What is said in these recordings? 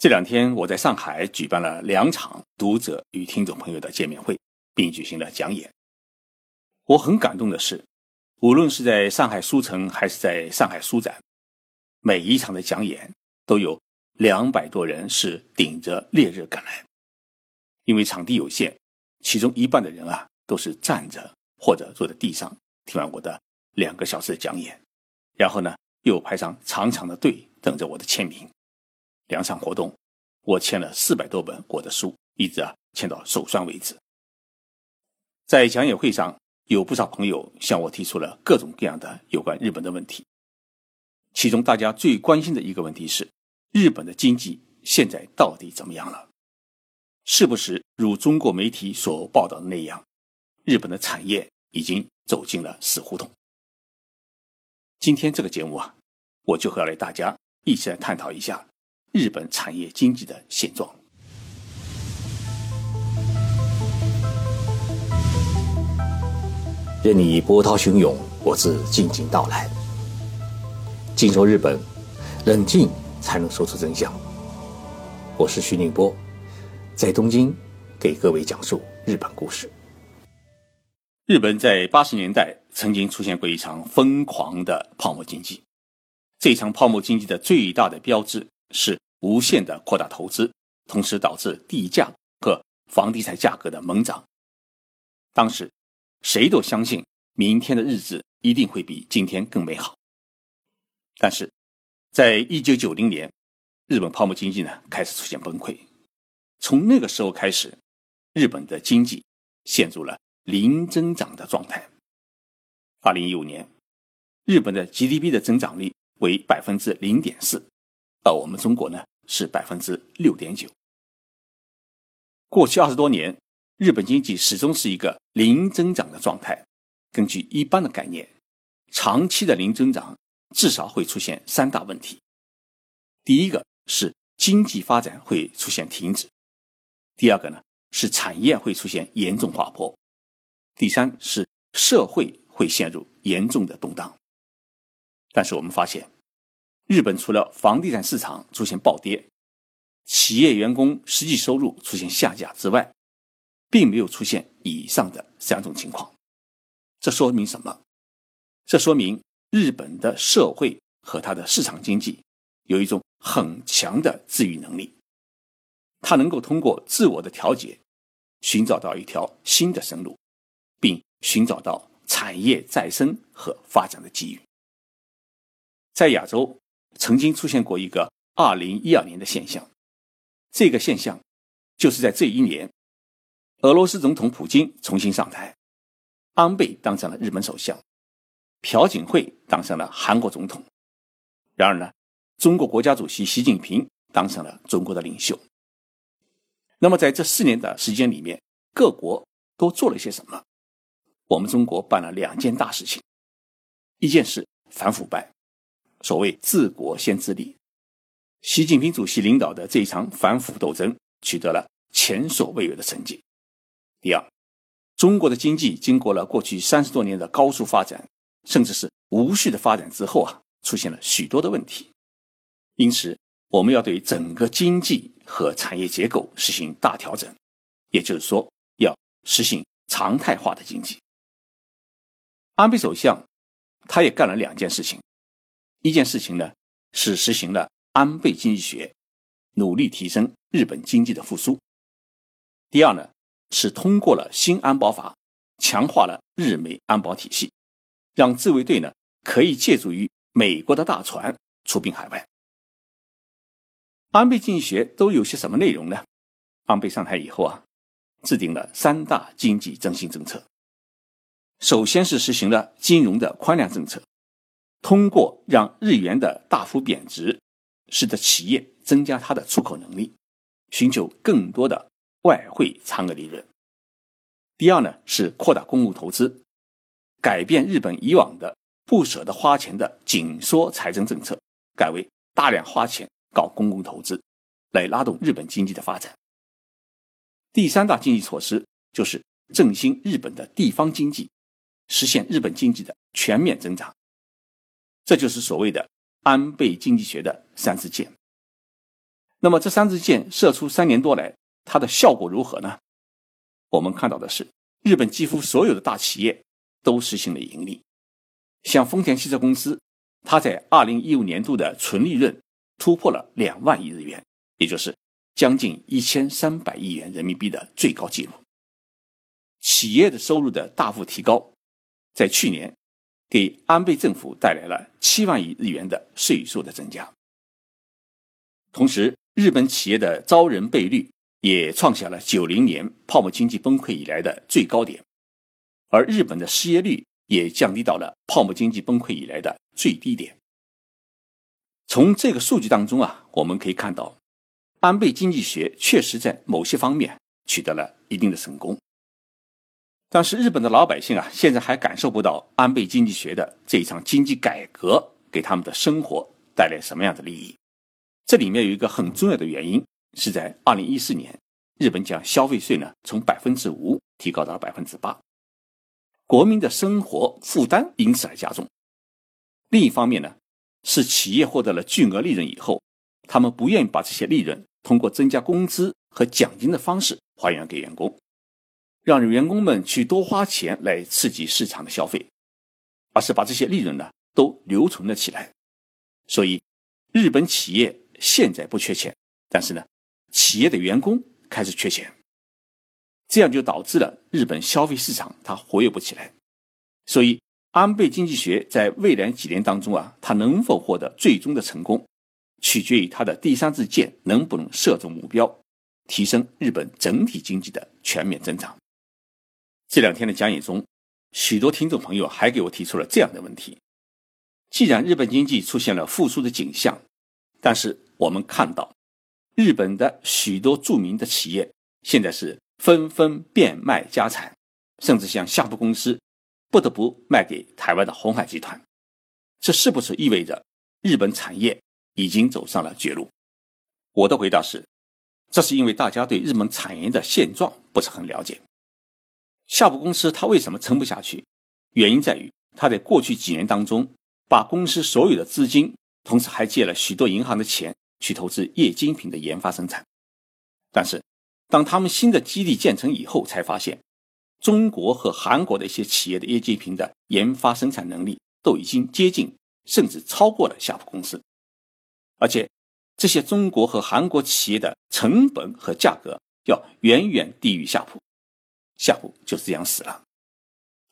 这两天我在上海举办了两场读者与听众朋友的见面会，并举行了讲演。我很感动的是，无论是在上海书城还是在上海书展，每一场的讲演都有两百多人是顶着烈日赶来。因为场地有限，其中一半的人啊都是站着或者坐在地上听完我的两个小时的讲演，然后呢又排上长长的队等着我的签名。两场活动，我签了四百多本我的书，一直啊签到手酸为止。在讲演会上，有不少朋友向我提出了各种各样的有关日本的问题。其中大家最关心的一个问题是：日本的经济现在到底怎么样了？是不是如中国媒体所报道的那样，日本的产业已经走进了死胡同？今天这个节目啊，我就和来大家一起来探讨一下。日本产业经济的现状。任你波涛汹涌，我自静静到来。静说日本，冷静才能说出真相。我是徐宁波，在东京给各位讲述日本故事。日本在八十年代曾经出现过一场疯狂的泡沫经济，这场泡沫经济的最大的标志。是无限的扩大投资，同时导致地价和房地产价格的猛涨。当时，谁都相信明天的日子一定会比今天更美好。但是，在一九九零年，日本泡沫经济呢开始出现崩溃。从那个时候开始，日本的经济陷入了零增长的状态。二零一五年，日本的 GDP 的增长率为百分之零点四。而我们中国呢是百分之六点九。过去二十多年，日本经济始终是一个零增长的状态。根据一般的概念，长期的零增长至少会出现三大问题：第一个是经济发展会出现停止；第二个呢是产业会出现严重滑坡；第三是社会会陷入严重的动荡。但是我们发现。日本除了房地产市场出现暴跌，企业员工实际收入出现下降之外，并没有出现以上的三种情况。这说明什么？这说明日本的社会和它的市场经济有一种很强的自愈能力，它能够通过自我的调节，寻找到一条新的生路，并寻找到产业再生和发展的机遇。在亚洲。曾经出现过一个二零一二年的现象，这个现象就是在这一年，俄罗斯总统普京重新上台，安倍当上了日本首相，朴槿惠当上了韩国总统。然而呢，中国国家主席习近平当上了中国的领袖。那么在这四年的时间里面，各国都做了些什么？我们中国办了两件大事情，一件事反腐败。所谓治国先治理，习近平主席领导的这一场反腐斗争取得了前所未有的成绩。第二，中国的经济经过了过去三十多年的高速发展，甚至是无序的发展之后啊，出现了许多的问题。因此，我们要对整个经济和产业结构实行大调整，也就是说，要实行常态化的经济。安倍首相他也干了两件事情。一件事情呢，是实行了安倍经济学，努力提升日本经济的复苏。第二呢，是通过了新安保法，强化了日美安保体系，让自卫队呢可以借助于美国的大船出兵海外。安倍经济学都有些什么内容呢？安倍上台以后啊，制定了三大经济振兴政策。首先是实行了金融的宽量政策。通过让日元的大幅贬值，使得企业增加它的出口能力，寻求更多的外汇残额利润。第二呢，是扩大公共投资，改变日本以往的不舍得花钱的紧缩财政政策，改为大量花钱搞公共投资，来拉动日本经济的发展。第三大经济措施就是振兴日本的地方经济，实现日本经济的全面增长。这就是所谓的安倍经济学的三支箭。那么这三支箭射出三年多来，它的效果如何呢？我们看到的是，日本几乎所有的大企业都实行了盈利，像丰田汽车公司，它在二零一五年度的纯利润突破了两万亿日元，也就是将近一千三百亿元人民币的最高纪录。企业的收入的大幅提高，在去年给安倍政府带来了七万亿日元的税收的增加，同时。日本企业的招人倍率也创下了九零年泡沫经济崩溃以来的最高点，而日本的失业率也降低到了泡沫经济崩溃以来的最低点。从这个数据当中啊，我们可以看到，安倍经济学确实在某些方面取得了一定的成功。但是日本的老百姓啊，现在还感受不到安倍经济学的这一场经济改革给他们的生活带来什么样的利益。这里面有一个很重要的原因，是在二零一四年，日本将消费税呢从百分之五提高到了百分之八，国民的生活负担因此而加重。另一方面呢，是企业获得了巨额利润以后，他们不愿意把这些利润通过增加工资和奖金的方式还原给员工，让员工们去多花钱来刺激市场的消费，而是把这些利润呢都留存了起来。所以，日本企业。现在不缺钱，但是呢，企业的员工开始缺钱，这样就导致了日本消费市场它活跃不起来。所以，安倍经济学在未来几年当中啊，它能否获得最终的成功，取决于它的第三支箭能不能射中目标，提升日本整体经济的全面增长。这两天的讲演中，许多听众朋友还给我提出了这样的问题：既然日本经济出现了复苏的景象，但是我们看到，日本的许多著名的企业现在是纷纷变卖家产，甚至像夏普公司不得不卖给台湾的鸿海集团。这是不是意味着日本产业已经走上了绝路？我的回答是，这是因为大家对日本产业的现状不是很了解。夏普公司它为什么撑不下去？原因在于它在过去几年当中，把公司所有的资金，同时还借了许多银行的钱。去投资液晶屏的研发生产，但是当他们新的基地建成以后，才发现中国和韩国的一些企业的液晶屏的研发生产能力都已经接近甚至超过了夏普公司，而且这些中国和韩国企业的成本和价格要远远低于夏普，夏普就这样死了，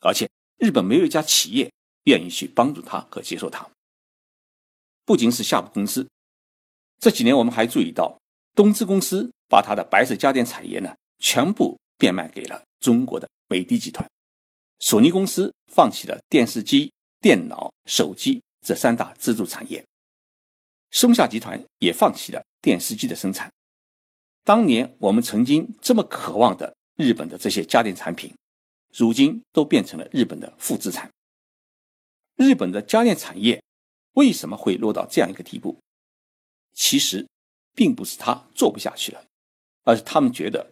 而且日本没有一家企业愿意去帮助他和接受他，不仅是夏普公司。这几年，我们还注意到，东芝公司把它的白色家电产业呢，全部变卖给了中国的美的集团；索尼公司放弃了电视机、电脑、手机这三大支柱产业；松下集团也放弃了电视机的生产。当年我们曾经这么渴望的日本的这些家电产品，如今都变成了日本的负资产。日本的家电产业为什么会落到这样一个地步？其实，并不是他做不下去了，而是他们觉得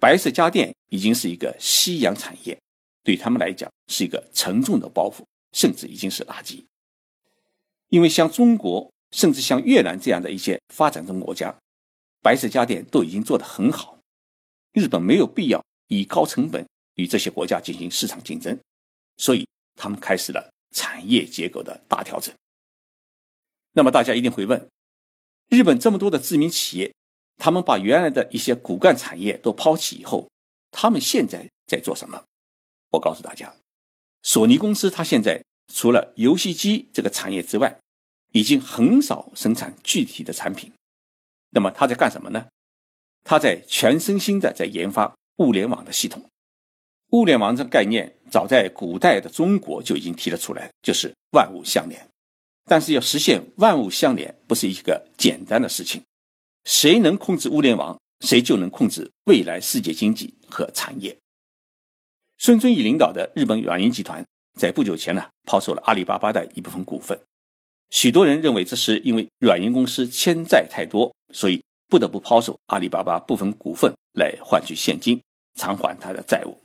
白色家电已经是一个夕阳产业，对他们来讲是一个沉重的包袱，甚至已经是垃圾。因为像中国，甚至像越南这样的一些发展中国家，白色家电都已经做得很好，日本没有必要以高成本与这些国家进行市场竞争，所以他们开始了产业结构的大调整。那么大家一定会问。日本这么多的知名企业，他们把原来的一些骨干产业都抛弃以后，他们现在在做什么？我告诉大家，索尼公司它现在除了游戏机这个产业之外，已经很少生产具体的产品。那么他在干什么呢？他在全身心的在研发物联网的系统。物联网这个概念早在古代的中国就已经提了出来，就是万物相连。但是要实现万物相连，不是一个简单的事情。谁能控制物联网，谁就能控制未来世界经济和产业。孙正义领导的日本软银集团在不久前呢抛售了阿里巴巴的一部分股份，许多人认为这是因为软银公司欠债太多，所以不得不抛售阿里巴巴部分股份来换取现金偿还他的债务。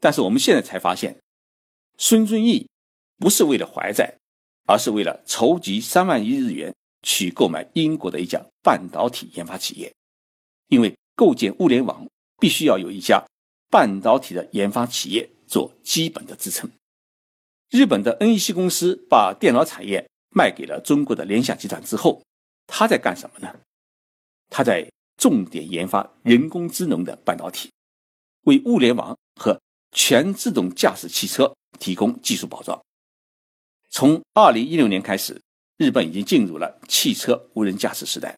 但是我们现在才发现，孙正义不是为了还债。而是为了筹集三万亿日元去购买英国的一家半导体研发企业，因为构建物联网必须要有一家半导体的研发企业做基本的支撑。日本的 NEC 公司把电脑产业卖给了中国的联想集团之后，他在干什么呢？他在重点研发人工智能的半导体，为物联网和全自动驾驶汽车提供技术保障。从二零一六年开始，日本已经进入了汽车无人驾驶时代。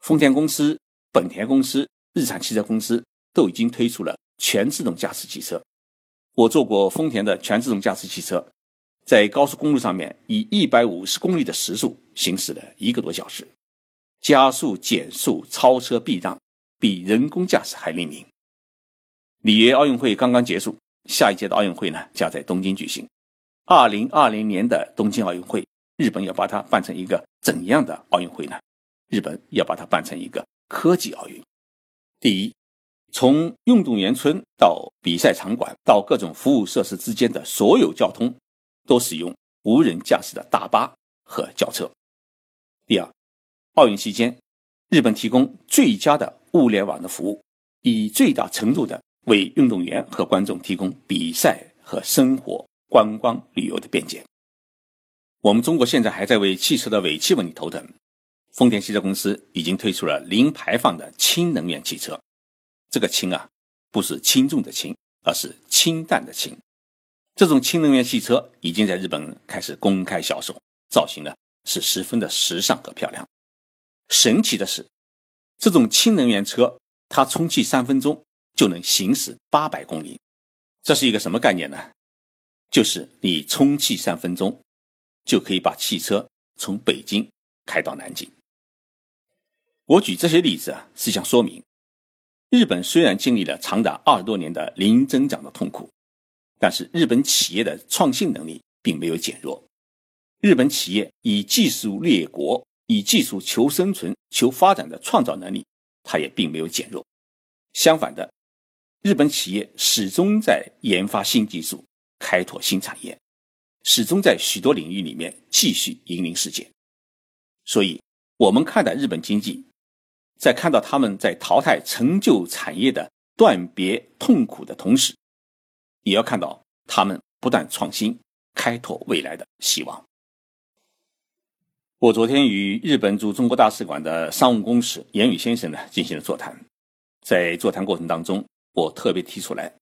丰田公司、本田公司、日产汽车公司都已经推出了全自动驾驶汽车。我坐过丰田的全自动驾驶汽车，在高速公路上面以一百五十公里的时速行驶了一个多小时，加速、减速、超车、避让，比人工驾驶还灵敏。里约奥运会刚刚结束，下一届的奥运会呢将在东京举行。二零二零年的东京奥运会，日本要把它办成一个怎样的奥运会呢？日本要把它办成一个科技奥运。第一，从运动员村到比赛场馆到各种服务设施之间的所有交通，都使用无人驾驶的大巴和轿车。第二，奥运期间，日本提供最佳的物联网的服务，以最大程度的为运动员和观众提供比赛和生活。观光旅游的便捷。我们中国现在还在为汽车的尾气问题头疼。丰田汽车公司已经推出了零排放的氢能源汽车。这个氢啊，不是轻重的轻，而是氢弹的氢。这种氢能源汽车已经在日本开始公开销售，造型呢是十分的时尚和漂亮。神奇的是，这种氢能源车它充气三分钟就能行驶八百公里。这是一个什么概念呢？就是你充气三分钟，就可以把汽车从北京开到南京。我举这些例子啊，是想说明，日本虽然经历了长达二十多年的零增长的痛苦，但是日本企业的创新能力并没有减弱。日本企业以技术立国、以技术求生存、求发展的创造能力，它也并没有减弱。相反的，日本企业始终在研发新技术。开拓新产业，始终在许多领域里面继续引领世界。所以，我们看待日本经济，在看到他们在淘汰陈旧产业的断别痛苦的同时，也要看到他们不断创新、开拓未来的希望。我昨天与日本驻中国大使馆的商务公使严宇先生呢进行了座谈，在座谈过程当中，我特别提出来。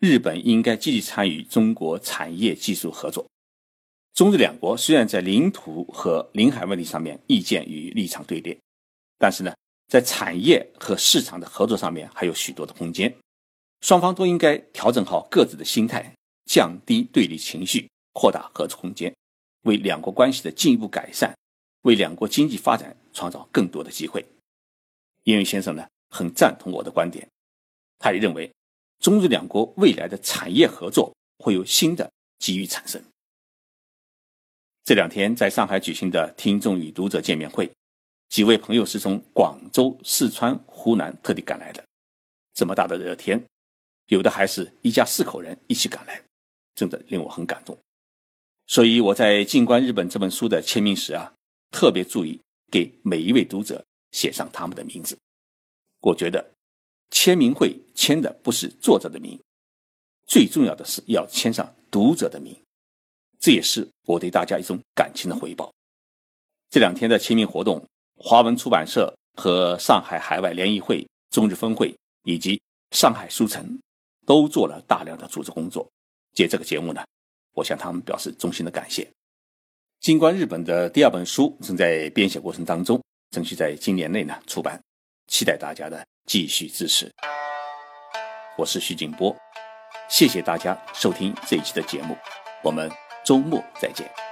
日本应该积极参与中国产业技术合作。中日两国虽然在领土和领海问题上面意见与立场对立，但是呢，在产业和市场的合作上面还有许多的空间。双方都应该调整好各自的心态，降低对立情绪，扩大合作空间，为两国关系的进一步改善，为两国经济发展创造更多的机会。英语先生呢，很赞同我的观点，他也认为。中日两国未来的产业合作会有新的机遇产生。这两天在上海举行的听众与读者见面会，几位朋友是从广州、四川、湖南特地赶来的。这么大的热天，有的还是一家四口人一起赶来，真的令我很感动。所以我在《静观日本》这本书的签名时啊，特别注意给每一位读者写上他们的名字。我觉得。签名会签的不是作者的名，最重要的是要签上读者的名，这也是我对大家一种感情的回报。这两天的签名活动，华文出版社和上海海外联谊会、中日分会以及上海书城都做了大量的组织工作。借这个节目呢，我向他们表示衷心的感谢。尽管日本的第二本书正在编写过程当中，争取在今年内呢出版，期待大家的。继续支持，我是徐静波，谢谢大家收听这一期的节目，我们周末再见。